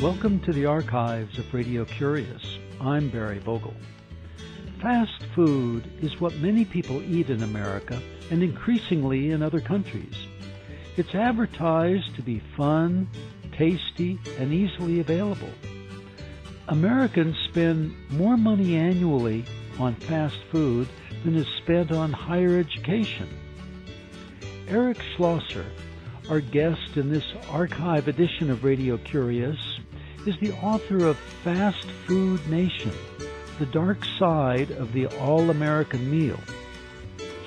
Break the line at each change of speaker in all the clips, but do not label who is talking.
Welcome to the archives of Radio Curious. I'm Barry Vogel. Fast food is what many people eat in America and increasingly in other countries. It's advertised to be fun, tasty, and easily available. Americans spend more money annually on fast food than is spent on higher education. Eric Schlosser, our guest in this archive edition of Radio Curious, is the author of Fast Food Nation, The Dark Side of the All-American Meal.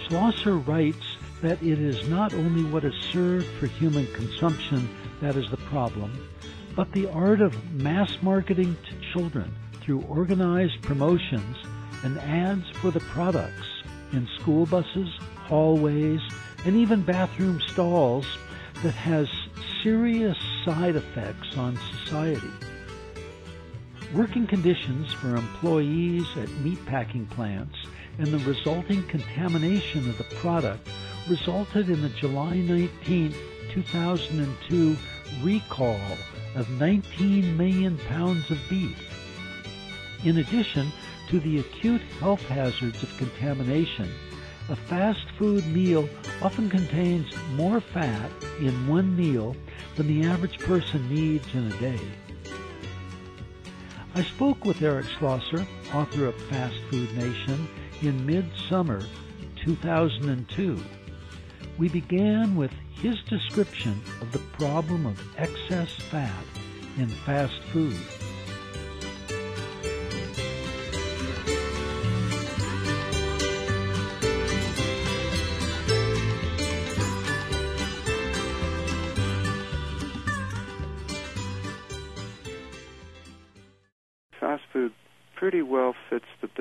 Schlosser writes that it is not only what is served for human consumption that is the problem, but the art of mass marketing to children through organized promotions and ads for the products in school buses, hallways, and even bathroom stalls that has serious side effects on society. Working conditions for employees at meatpacking plants and the resulting contamination of the product resulted in the July 19, 2002 recall of 19 million pounds of beef. In addition to the acute health hazards of contamination, a fast food meal often contains more fat in one meal than the average person needs in a day. I spoke with Eric Schlosser, author of Fast Food Nation, in midsummer 2002. We began with his description of the problem of excess fat in fast food.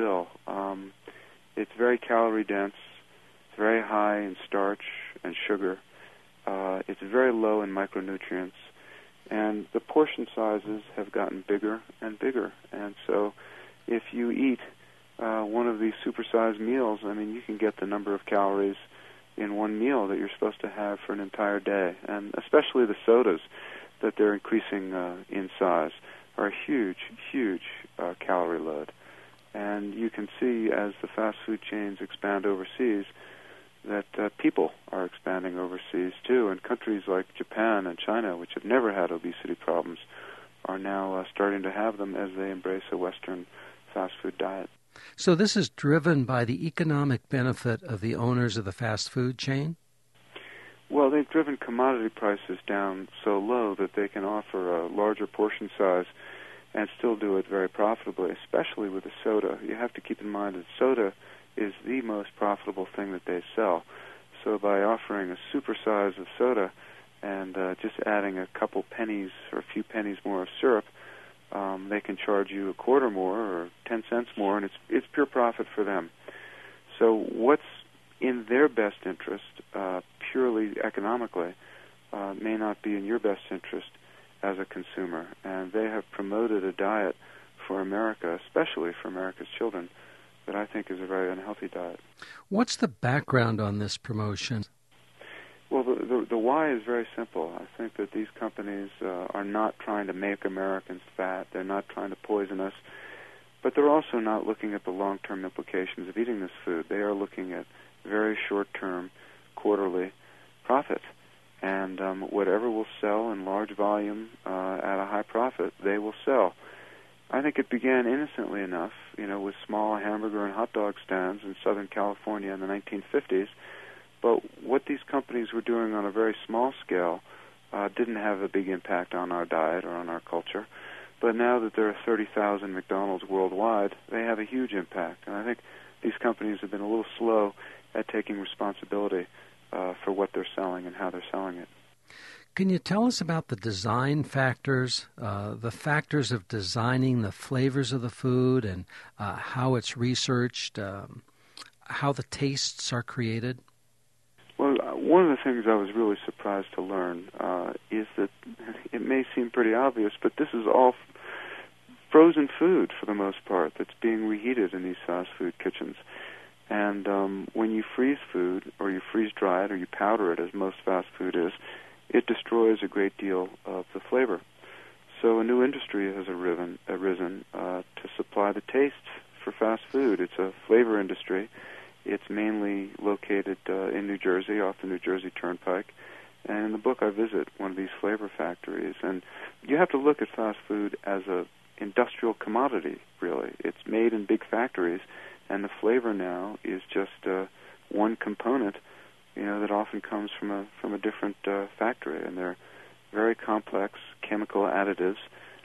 Bill. Um, it's very calorie dense. It's very high in starch and sugar. Uh, it's very low in micronutrients, and the portion sizes have gotten bigger and bigger. And so, if you eat uh, one of these supersized meals, I mean, you can get the number of calories in one meal that you're supposed to have for an entire day. And especially the sodas that they're increasing uh, in size are a huge, huge uh, calorie load. And you can see as the fast food chains expand overseas that uh, people are expanding overseas too. And countries like Japan and China, which have never had obesity problems, are now uh, starting to have them as they embrace a Western fast food diet.
So, this is driven by the economic benefit of the owners of the fast food chain?
Well, they've driven commodity prices down so low that they can offer a larger portion size and still do it very profitably, especially with the soda. You have to keep in mind that soda is the most profitable thing that they sell. So by offering a super size of soda and uh, just adding a couple pennies or a few pennies more of syrup, um, they can charge you a quarter more or ten cents more, and it's it's pure profit for them. So what's in their best interest, uh, purely economically, uh, may not be in your best interest as a consumer. And they have promoted a diet for America, especially for America's children, that I think is a very unhealthy diet.
What's the background on this promotion?
Well, the, the, the why is very simple. I think that these companies uh, are not trying to make Americans fat. They're not trying to poison us. But they're also not looking at the long-term implications of eating this food. They are looking at very short-term, quarterly profit. And um, whatever will sell in large volume uh, at a high profit, they will sell. I think it began innocently enough, you know, with small hamburger and hot dog stands in Southern California in the 1950s. But what these companies were doing on a very small scale uh, didn't have a big impact on our diet or on our culture. But now that there are 30,000 McDonald's worldwide, they have a huge impact. And I think these companies have been a little slow at taking responsibility uh, for what they're selling and how they're selling it.
Can you tell us about the design factors, uh, the factors of designing the flavors of the food and uh, how it's researched, um, how the tastes are created?
Well, uh, one of the things I was really surprised to learn uh, is that it may seem pretty obvious, but this is all frozen food for the most part that's being reheated in these fast food kitchens. And um, when you freeze food, or you freeze dry it, or you powder it, as most fast food is, it destroys a great deal of the flavor. So a new industry has arisen, arisen uh, to supply the tastes for fast food. It's a flavor industry. It's mainly located uh, in New Jersey, off the New Jersey Turnpike. And in the book, I visit one of these flavor factories. And you have to look at fast food as a industrial commodity. Really, it's made in big factories, and the flavor now is just uh, one component. You know that often comes from a from a different uh, factory, and they're very complex chemical additives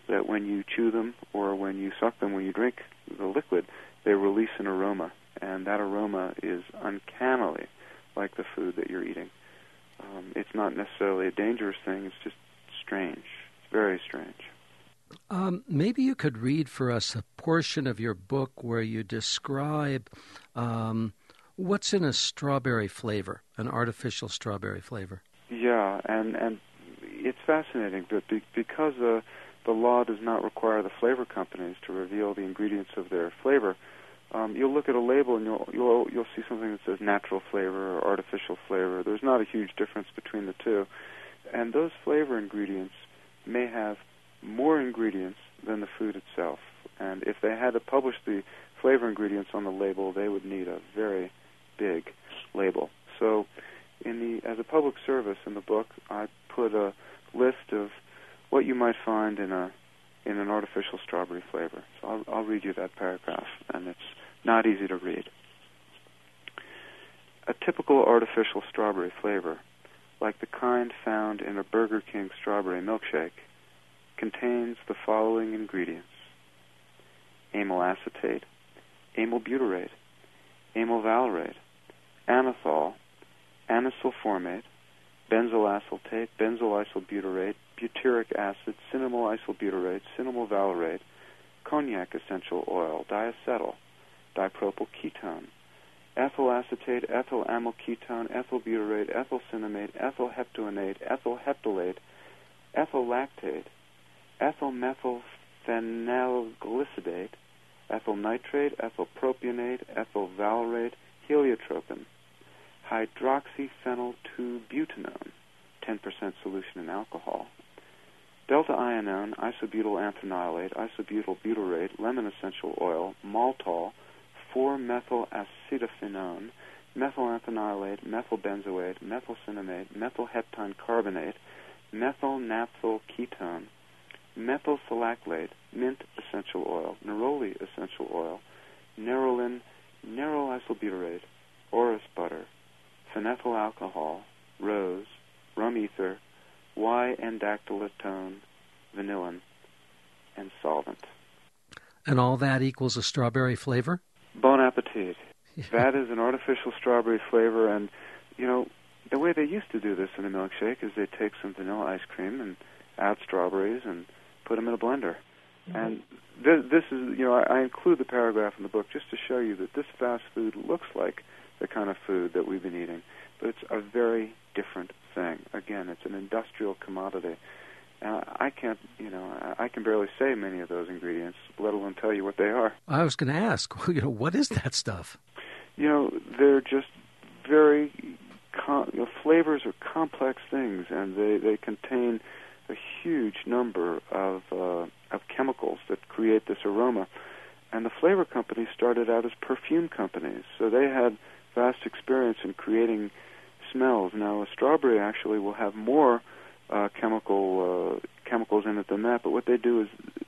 that when you chew them or when you suck them, when you drink the liquid, they release an aroma, and that aroma is uncannily like the food that you're eating. Um, it's not necessarily a dangerous thing; it's just strange. It's very strange.
Um, maybe you could read for us a portion of your book where you describe um, what's in a strawberry flavor, an artificial strawberry flavor.
Yeah, and and it's fascinating, but be, because uh, the law does not require the flavor companies to reveal the ingredients of their flavor, um, you'll look at a label and you'll you'll you'll see something that says natural flavor or artificial flavor. There's not a huge difference between the two, and those flavor ingredients may have more ingredients than the food itself. And if they had to publish the flavor ingredients on the label, they would need a very big label. So, in the as a public service in the book, I put a list of what you might find in a in an artificial strawberry flavor. So I'll, I'll read you that paragraph, and it's not easy to read. A typical artificial strawberry flavor, like the kind found in a Burger King strawberry milkshake, contains the following ingredients. Amyl acetate, amyl butyrate, amyl valerate, anethol, anisyl formate, benzyl acetate, benzyl isobutyrate, butyric acid, cinnamyl isobutyrate, cinnamyl valerate, cognac essential oil, diacetyl, dipropyl ketone, ethyl acetate, ethyl amyl ketone, ethyl butyrate, ethyl cinnamate, ethyl heptanoate, ethyl heptylate, ethyl lactate, ethyl methyl phenyl phenylglycidate, ethyl nitrate, ethyl propionate, ethyl valerate, heliotrope, hydroxyphenyl 2-butanone, 10% solution in alcohol, delta ionone, isobutyl anthranilate, isobutyl butyrate, lemon essential oil, maltol, 4-methyl acetophenone, methyl anthranilate, methyl benzoate, methyl cinnamate, methyl heptine carbonate, methyl naphthyl ketone, methyl salicylate, mint essential oil, neroli essential oil, nerolin, neryl isobutyrate, orris butter, phenethyl alcohol, rose, rum ether, Y-undecalactone, vanillin, and solvent.
And all that equals a strawberry flavor?
Bon appetit. that is an artificial strawberry flavor, and, you know, the way they used to do this in a milkshake is they take some vanilla ice cream and add strawberries and put them in a blender. Mm-hmm. And this, this is, you know, I, I include the paragraph in the book just to show you that this fast food looks like the kind of food that we've been eating, but it's a very different thing. Again, it's an industrial commodity. Uh, I can't, you know, I can barely say many of those ingredients, let alone tell you what they are.
I was going to ask, you know, what is that stuff?
You know, they're just very com- you know, flavors are complex things, and they they contain a huge number of uh, of chemicals that create this aroma. And the flavor companies started out as perfume companies, so they had vast experience in creating smells. Now, a strawberry actually will have more uh, chemical uh, chemicals in it than that. But what they do is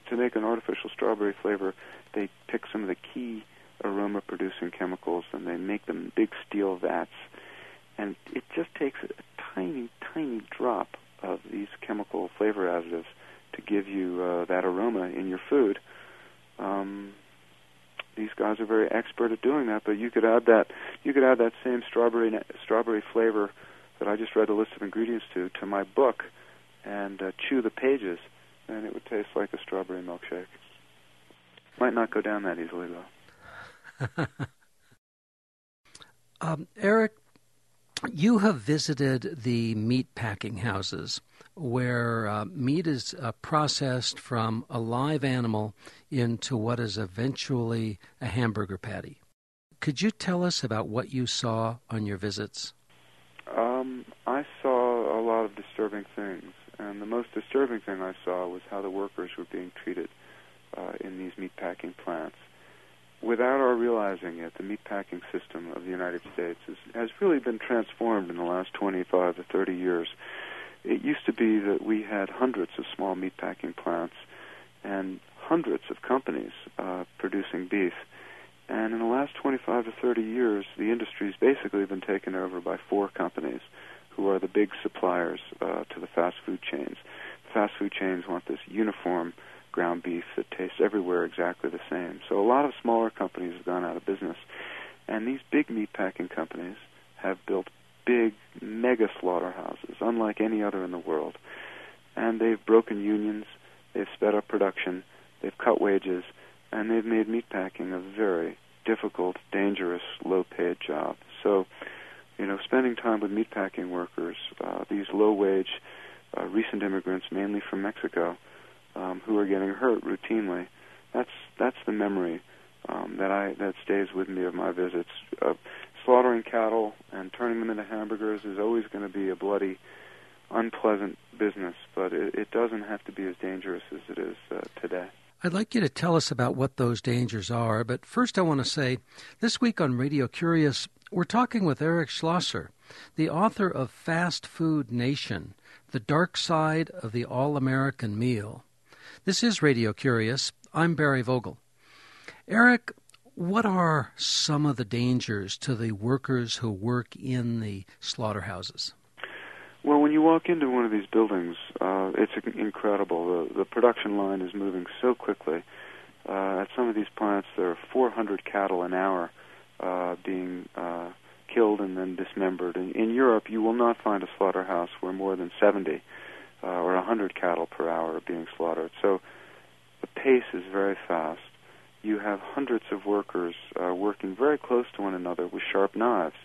to make an artificial strawberry flavor, they pick some of the key aroma producing chemicals and they make them big steel vats. And it just takes a tiny, tiny drop of these chemical flavor additives to give you uh, that aroma in your food. Um, these guys are very expert at doing that. But you could add that you could add that same strawberry strawberry flavor that I just read the list of ingredients to to my book, and uh, chew the pages, and it would taste like a strawberry milkshake. Might not go down that easily though.
um, Eric, you have visited the meat packing houses where uh, meat is uh, processed from a live animal into what is eventually a hamburger patty. Could you tell us about what you saw on your visits?
Um, I saw a lot of disturbing things, and the most disturbing thing I saw was how the workers were being treated uh, in these meatpacking plants. Without our realizing it, the meatpacking system of the United States is, has really been transformed in the last 25 to 30 years. It used to be that we had hundreds of small meatpacking plants and hundreds of companies uh, producing beef. And in the last 25 to 30 years, the industry's basically been taken over by four companies who are the big suppliers uh, to the fast food chains. The fast food chains want this uniform ground beef that tastes everywhere exactly the same. So a lot of smaller companies have gone out of business. And these big meat packing companies have built big mega slaughterhouses, unlike any other in the world. And they've broken unions, they've sped up production, they've cut wages, and they've made meatpacking a very difficult, dangerous, low-paid job. So, you know, spending time with meatpacking workers, uh, these low-wage, uh, recent immigrants, mainly from Mexico, who are getting hurt routinely. That's that's the memory um, that I that stays with me of my visits. Uh, slaughtering cattle and turning them into hamburgers is always going to be a bloody, unpleasant business, but it, it doesn't have to be as dangerous as it is uh, today.
I'd like you to tell us about what those dangers are, but first I want to say this week on Radio Curious, we're talking with Eric Schlosser, the author of Fast Food Nation The Dark Side of the All American Meal. This is Radio Curious. I'm Barry Vogel. Eric, what are some of the dangers to the workers who work in the slaughterhouses?
Well, when you walk into one of these buildings, uh, it's incredible. The, the production line is moving so quickly. Uh, at some of these plants, there are 400 cattle an hour uh, being uh, killed and then dismembered. In, in Europe, you will not find a slaughterhouse where more than 70 uh, or 100 cattle per hour being slaughtered. So the pace is very fast. You have hundreds of workers uh, working very close to one another with sharp knives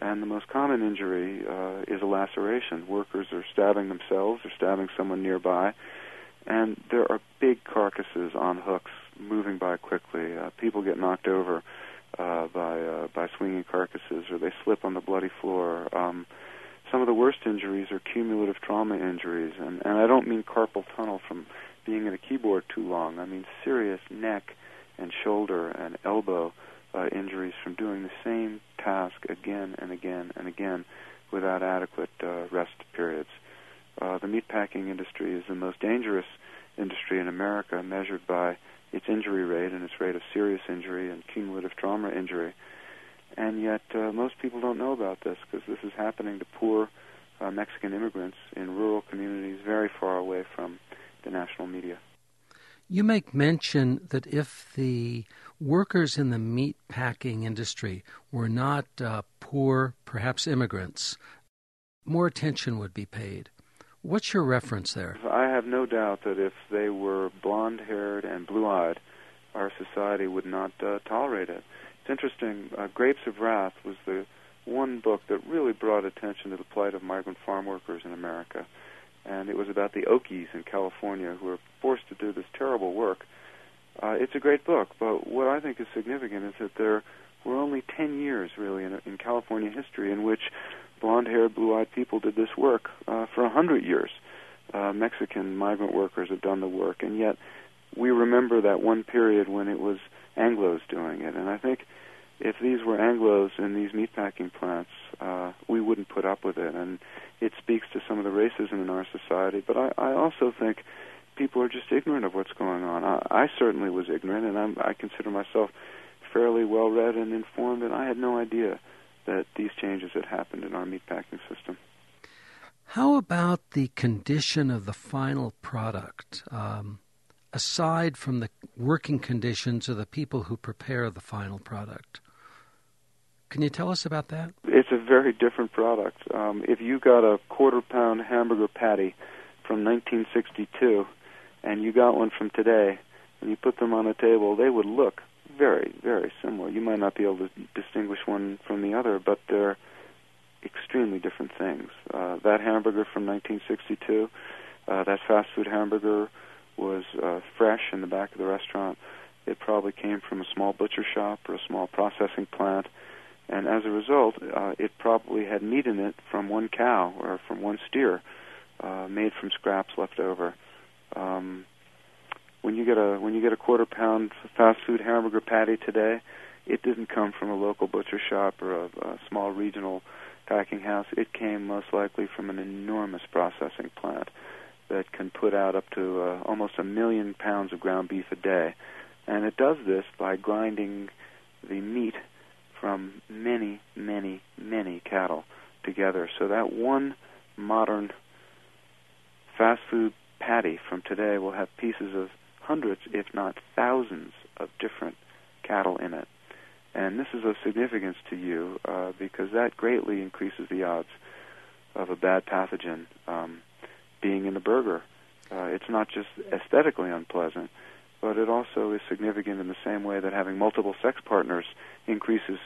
and the most common injury uh, is a laceration. Workers are stabbing themselves or stabbing someone nearby, and there are big carcasses on hooks moving by quickly. Uh, people get knocked over uh, by uh, by swinging carcasses, or they slip on the bloody floor. Um, some of the worst injuries are cumulative trauma injuries, and, and I don't mean carpal tunnel from being at a keyboard too long. I mean serious neck and shoulder and elbow uh, injuries from doing the same task again and again and again without adequate uh, rest periods. Uh, the meatpacking industry is the most dangerous industry in America, measured by its injury rate and its rate of serious injury and cumulative trauma injury. And yet, uh, most people don't know about this because this is happening to poor uh, Mexican immigrants in rural communities very far away from the national media.
You make mention that if the workers in the meat packing industry were not uh, poor, perhaps immigrants, more attention would be paid. What's your reference there?
I have no doubt that if they were blonde haired and blue eyed, our society would not uh, tolerate it. It's interesting, uh, Grapes of Wrath was the one book that really brought attention to the plight of migrant farm workers in America and it was about the Okies in California who were forced to do this terrible work. Uh, it's a great book, but what I think is significant is that there were only 10 years, really, in, in California history in which blonde-haired, blue-eyed people did this work. Uh, for a hundred years, uh, Mexican migrant workers have done the work, and yet we remember that one period when it was Anglos doing it. And I think if these were Anglos in these meatpacking plants, uh, we wouldn't put up with it. And it speaks to some of the racism in our society. But I, I also think people are just ignorant of what's going on. I, I certainly was ignorant, and I'm, I consider myself fairly well read and informed, and I had no idea that these changes had happened in our meatpacking system.
How about the condition of the final product? Um, aside from the working conditions of the people who prepare the final product, can you tell us about that?
It's a very different product. Um, if you got a quarter pound hamburger patty from 1962 and you got one from today and you put them on a table, they would look very, very similar. You might not be able to distinguish one from the other, but they're extremely different things. Uh, that hamburger from 1962, uh, that fast food hamburger was uh, fresh in the back of the restaurant it probably came from a small butcher shop or a small processing plant, and as a result, uh, it probably had meat in it from one cow or from one steer, uh, made from scraps left over. Um, when you get a when you get a quarter pound fast food hamburger patty today, it didn't come from a local butcher shop or a, a small regional packing house. It came most likely from an enormous processing plant that can put out up to uh, almost a million pounds of ground beef a day. And it does this by grinding the meat from many, many, many cattle together. So that one modern fast food patty from today will have pieces of hundreds, if not thousands, of different cattle in it. And this is of significance to you uh, because that greatly increases the odds of a bad pathogen um, being in the burger. Uh, it's not just aesthetically unpleasant, but it also is significant in the same way that having multiple sex partners increases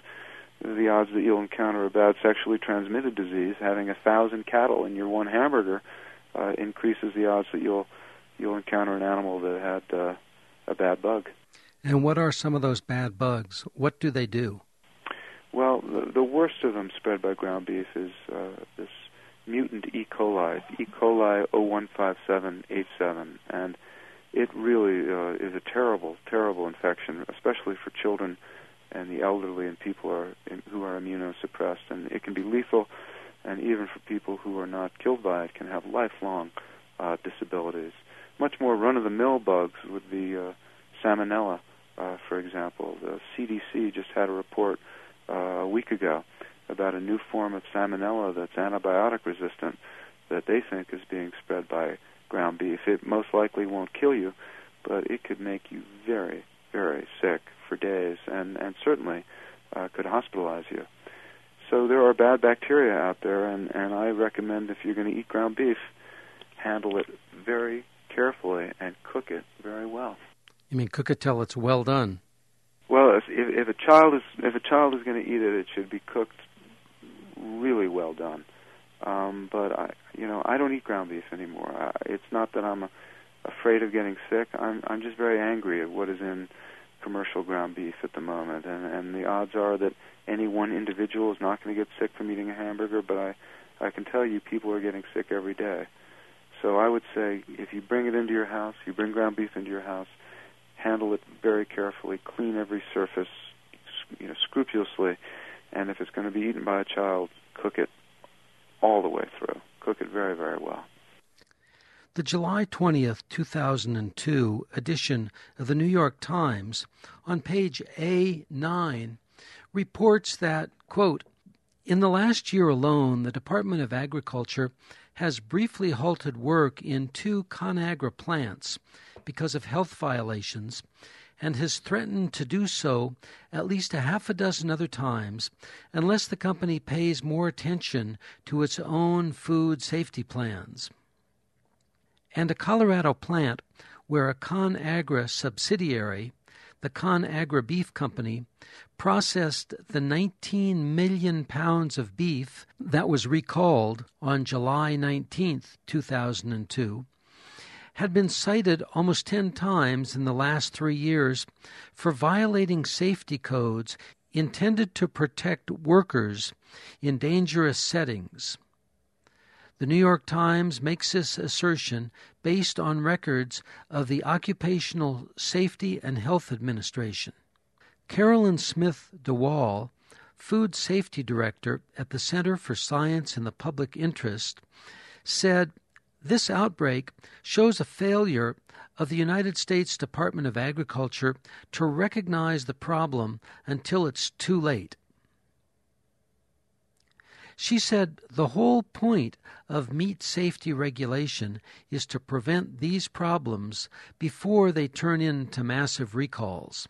the odds that you'll encounter a bad sexually transmitted disease. Having a thousand cattle in your one hamburger uh, increases the odds that you'll you'll encounter an animal that had uh, a bad bug.
And what are some of those bad bugs? What do they do?
Well, the, the worst of them spread by ground beef is uh, this mutant E. coli, E. coli O157:H7, and it really uh, is a terrible, terrible infection, especially for children and the elderly and people are, who are immunosuppressed. And it can be lethal, and even for people who are not killed by it, can have lifelong uh, disabilities. Much more run-of-the-mill bugs would be uh, salmonella, uh, for example. The CDC just had a report uh, a week ago about a new form of salmonella that's antibiotic resistant that they think is being spread by ground beef. It most likely won't kill you, but it could make you very, very sick for days and, and certainly uh, could hospitalize you. So there are bad bacteria out there, and, and I recommend if you're going to eat ground beef, handle it very carefully and cook it very well.
You mean cook it till it's well done?
Well, if, if a child is if a child is going to eat it, it should be cooked really well done. Um, but I, you know, I don't eat ground beef anymore. I, it's not that I'm a, afraid of getting sick. I'm I'm just very angry at what is in commercial ground beef at the moment, and and the odds are that any one individual is not going to get sick from eating a hamburger. But I I can tell you, people are getting sick every day. So I would say, if you bring it into your house, you bring ground beef into your house, handle it very carefully, clean every surface, you know, scrupulously, and if it's going to be eaten by a child, cook it all the way through. Cook it very, very well.
The July 20th, 2002 edition of the New York Times, on page A9, reports that, quote, in the last year alone, the Department of Agriculture has briefly halted work in two ConAgra plants because of health violations and has threatened to do so at least a half a dozen other times unless the company pays more attention to its own food safety plans. And a Colorado plant where a ConAgra subsidiary, the ConAgra Beef Company, processed the 19 million pounds of beef that was recalled on July 19, 2002, had been cited almost 10 times in the last three years for violating safety codes intended to protect workers in dangerous settings. The New York Times makes this assertion based on records of the Occupational Safety and Health Administration. Caroline Smith DeWaal, Food Safety Director at the Center for Science in the Public Interest, said this outbreak shows a failure of the United States Department of Agriculture to recognize the problem until it's too late. She said the whole point of meat safety regulation is to prevent these problems before they turn into massive recalls.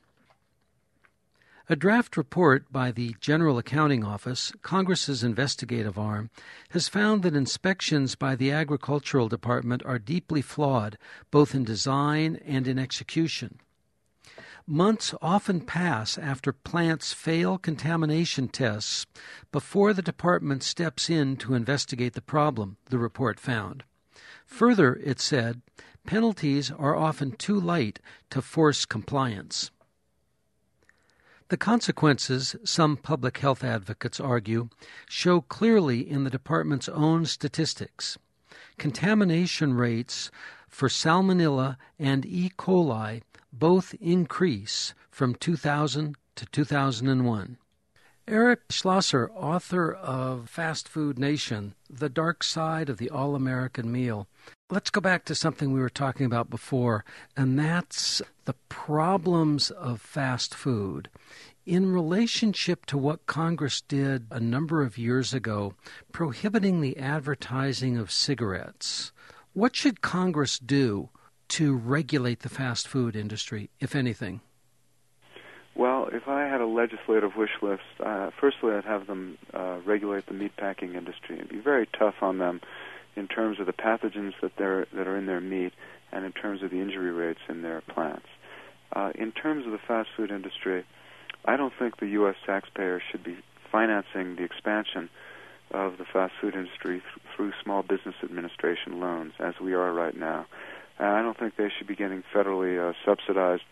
A draft report by the General Accounting Office, Congress's investigative arm, has found that inspections by the Agricultural Department are deeply flawed, both in design and in execution. Months often pass after plants fail contamination tests before the department steps in to investigate the problem, the report found. Further, it said, penalties are often too light to force compliance. The consequences, some public health advocates argue, show clearly in the department's own statistics. Contamination rates for Salmonella and E. coli both increase from 2000 to 2001. Eric Schlosser, author of Fast Food Nation, The Dark Side of the All American Meal. Let's go back to something we were talking about before, and that's the problems of fast food. In relationship to what Congress did a number of years ago, prohibiting the advertising of cigarettes, what should Congress do to regulate the fast food industry, if anything?
Well, if I had a legislative wish list, uh, firstly, I'd have them uh, regulate the meatpacking industry and be very tough on them in terms of the pathogens that they're that are in their meat and in terms of the injury rates in their plants. Uh, in terms of the fast food industry, I don't think the U.S. taxpayer should be financing the expansion of the fast food industry th- through Small Business Administration loans, as we are right now. And I don't think they should be getting federally uh, subsidized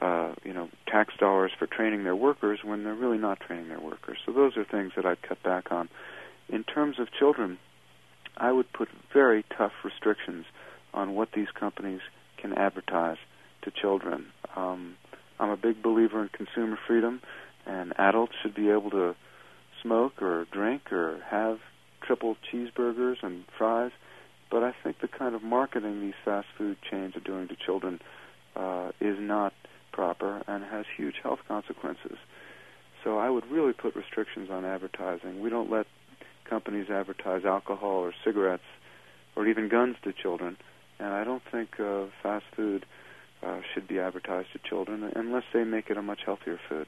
uh, you know, tax dollars for training their workers when they're really not training their workers. So those are things that I'd cut back on. In terms of children, I would put very tough restrictions on what these companies can advertise to children. Um, I'm a big believer in consumer freedom, and adults should be able to smoke or drink or have triple cheeseburgers and fries. But I think the kind of marketing these fast food chains are doing to children uh, is not proper and has huge health consequences. So I would really put restrictions on advertising. We don't let companies advertise alcohol or cigarettes or even guns to children, and I don't think uh, fast food uh, should be advertised to children unless they make it a much healthier food.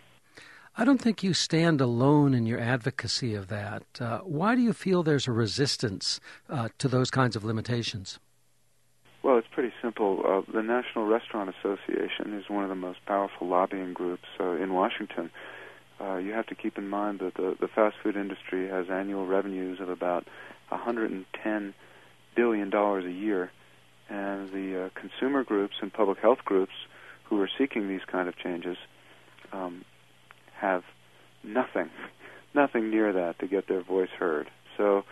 I don't think you stand alone in your advocacy of that. Uh, why do you feel there's a resistance uh, to those kinds of limitations?
Well, it's pretty simple. Uh, the National Restaurant Association is one of the most powerful lobbying groups uh, in Washington. Uh, you have to keep in mind that the, the fast food industry has annual revenues of about 110 billion dollars a year, and the uh, consumer groups and public health groups who are seeking these kind of changes um, have nothing, nothing near that to get their voice heard. So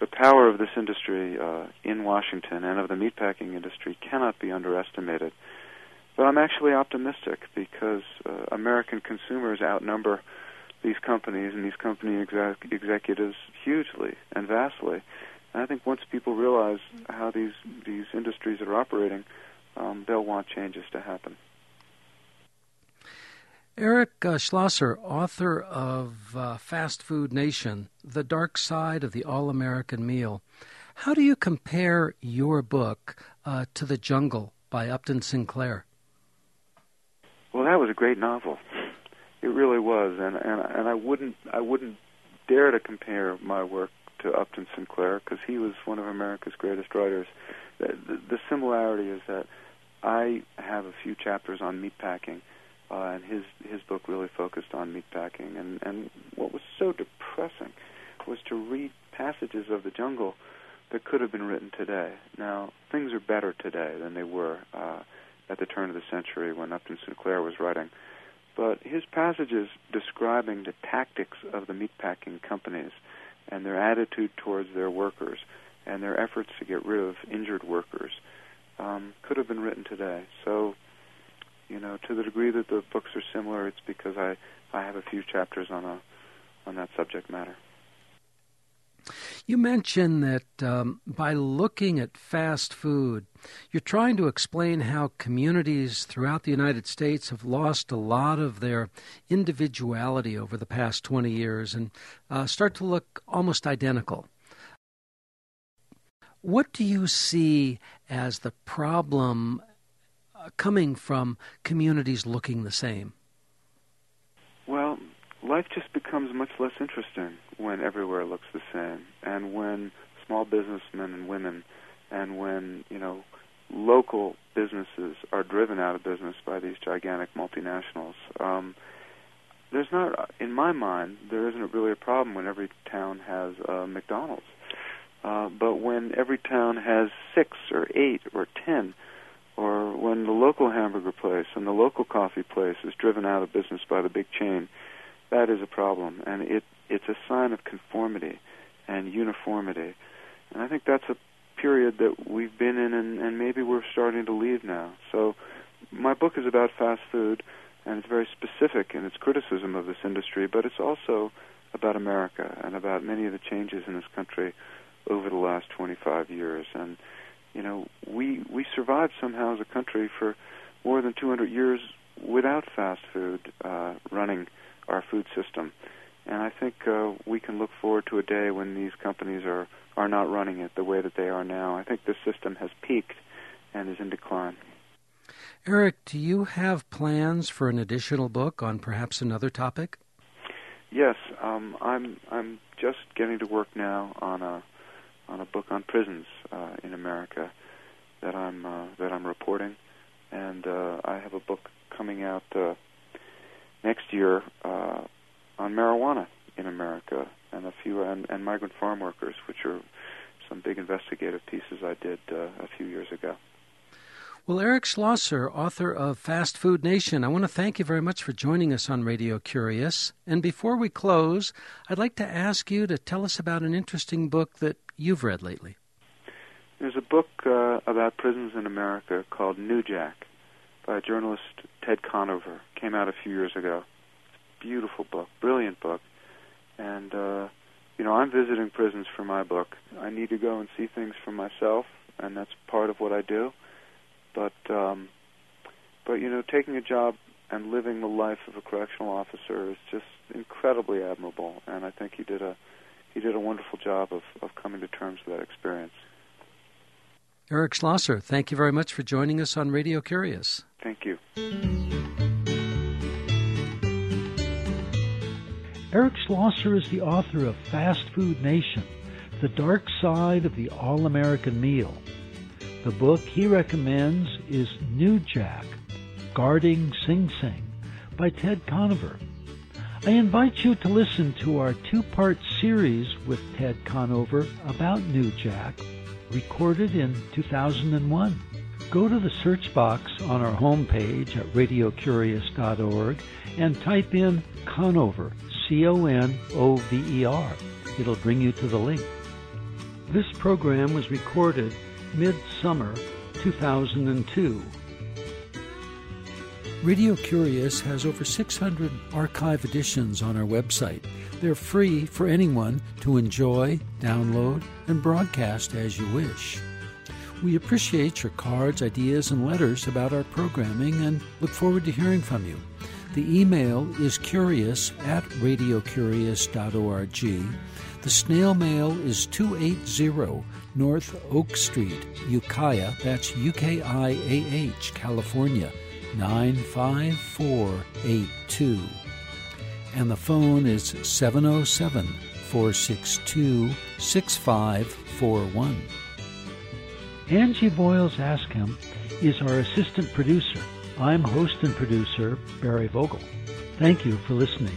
the power of this industry uh, in Washington and of the meatpacking industry cannot be underestimated. But I'm actually optimistic because uh, American consumers outnumber these companies and these company exec- executives hugely and vastly. And I think once people realize how these these industries are operating, um, they'll want changes to happen.
Eric uh, Schlosser, author of uh, Fast Food Nation, The Dark Side of the All American Meal. How do you compare your book uh, to The Jungle by Upton Sinclair?
Great novel. It really was, and and and I wouldn't I wouldn't dare to compare my work to Upton Sinclair because he was one of America's greatest writers. The, the, the similarity is that I have a few chapters on meatpacking uh, and his his book really focused on meatpacking. And and what was so depressing was to read passages of the jungle that could have been written today. Now things are better today than they were uh, at the turn of the century when Upton Sinclair was writing. But his passages describing the tactics of the meatpacking companies and their attitude towards their workers and their efforts to get rid of injured workers um, could have been written today. So you know, to the degree that the books are similar, it's because I I have a few chapters on a on that subject matter.
You mentioned that um, by looking at fast food, you're trying to explain how communities throughout the United States have lost a lot of their individuality over the past 20 years and uh, start to look almost identical. What do you see as the problem coming from communities looking the same?
Life just becomes much less interesting when everywhere looks the same, and when small businessmen and women, and when you know local businesses are driven out of business by these gigantic multinationals. Um, there's not, in my mind, there isn't really a problem when every town has a McDonald's. Uh, but when every town has six or eight or ten or when the local hamburger place and the local coffee place is driven out of business by the big chain, that is a problem, and it it's a sign of conformity and uniformity, and I think that's a period that we've been in, and, and maybe we're starting to leave now. So, my book is about fast food, and it's very specific in its criticism of this industry, but it's also about America and about many of the changes in this country over the last 25 years, and you know, we we survived somehow as a country for more than 200 years without fast food uh, running our food system, and I think uh, we can look forward to a day when these companies are are not running it the way that they are now. I think the system has peaked and is in decline.
Eric, do you have plans for an additional book on perhaps another topic?
Yes, um, I'm I'm just getting to work now on a on a book on prisons uh, in America that I'm uh, that I'm reporting, and uh, I have a book coming out uh, next year uh, on marijuana in America and a few and, and migrant farm workers, which are some big investigative pieces I did uh, a few years ago.
Well, Eric Schlosser, author of Fast Food Nation, I want to thank you very much for joining us on Radio Curious. And before we close, I'd like to ask you to tell us about an interesting book that you've read lately.
There's a book uh, about prisons in America called New Jack by a journalist Ted Conover. Came out a few years ago. Beautiful book, brilliant book. And, uh, you know, I'm visiting prisons for my book. I need to go and see things for myself, and that's part of what I do but um, but you know, taking a job and living the life of a correctional officer is just incredibly admirable, and I think he did a he did a wonderful job of, of coming to terms with that experience.
Eric Schlosser, thank you very much for joining us on Radio Curious.
Thank you.
Eric Schlosser is the author of Fast Food Nation, The Dark Side of the All American Meal. The book he recommends is New Jack, Guarding Sing Sing by Ted Conover. I invite you to listen to our two-part series with Ted Conover about New Jack, recorded in 2001. Go to the search box on our homepage at radiocurious.org and type in Conover, C-O-N-O-V-E-R. It'll bring you to the link. This program was recorded Midsummer 2002. Radio Curious has over 600 archive editions on our website. They're free for anyone to enjoy, download, and broadcast as you wish. We appreciate your cards, ideas, and letters about our programming and look forward to hearing from you. The email is curious at radiocurious.org. The snail mail is 280 North Oak Street, Ukiah, that's U K I A H, California, 95482. And the phone is 707 462 6541. Angie Boyles Ask Him is our assistant producer. I'm host and producer Barry Vogel. Thank you for listening.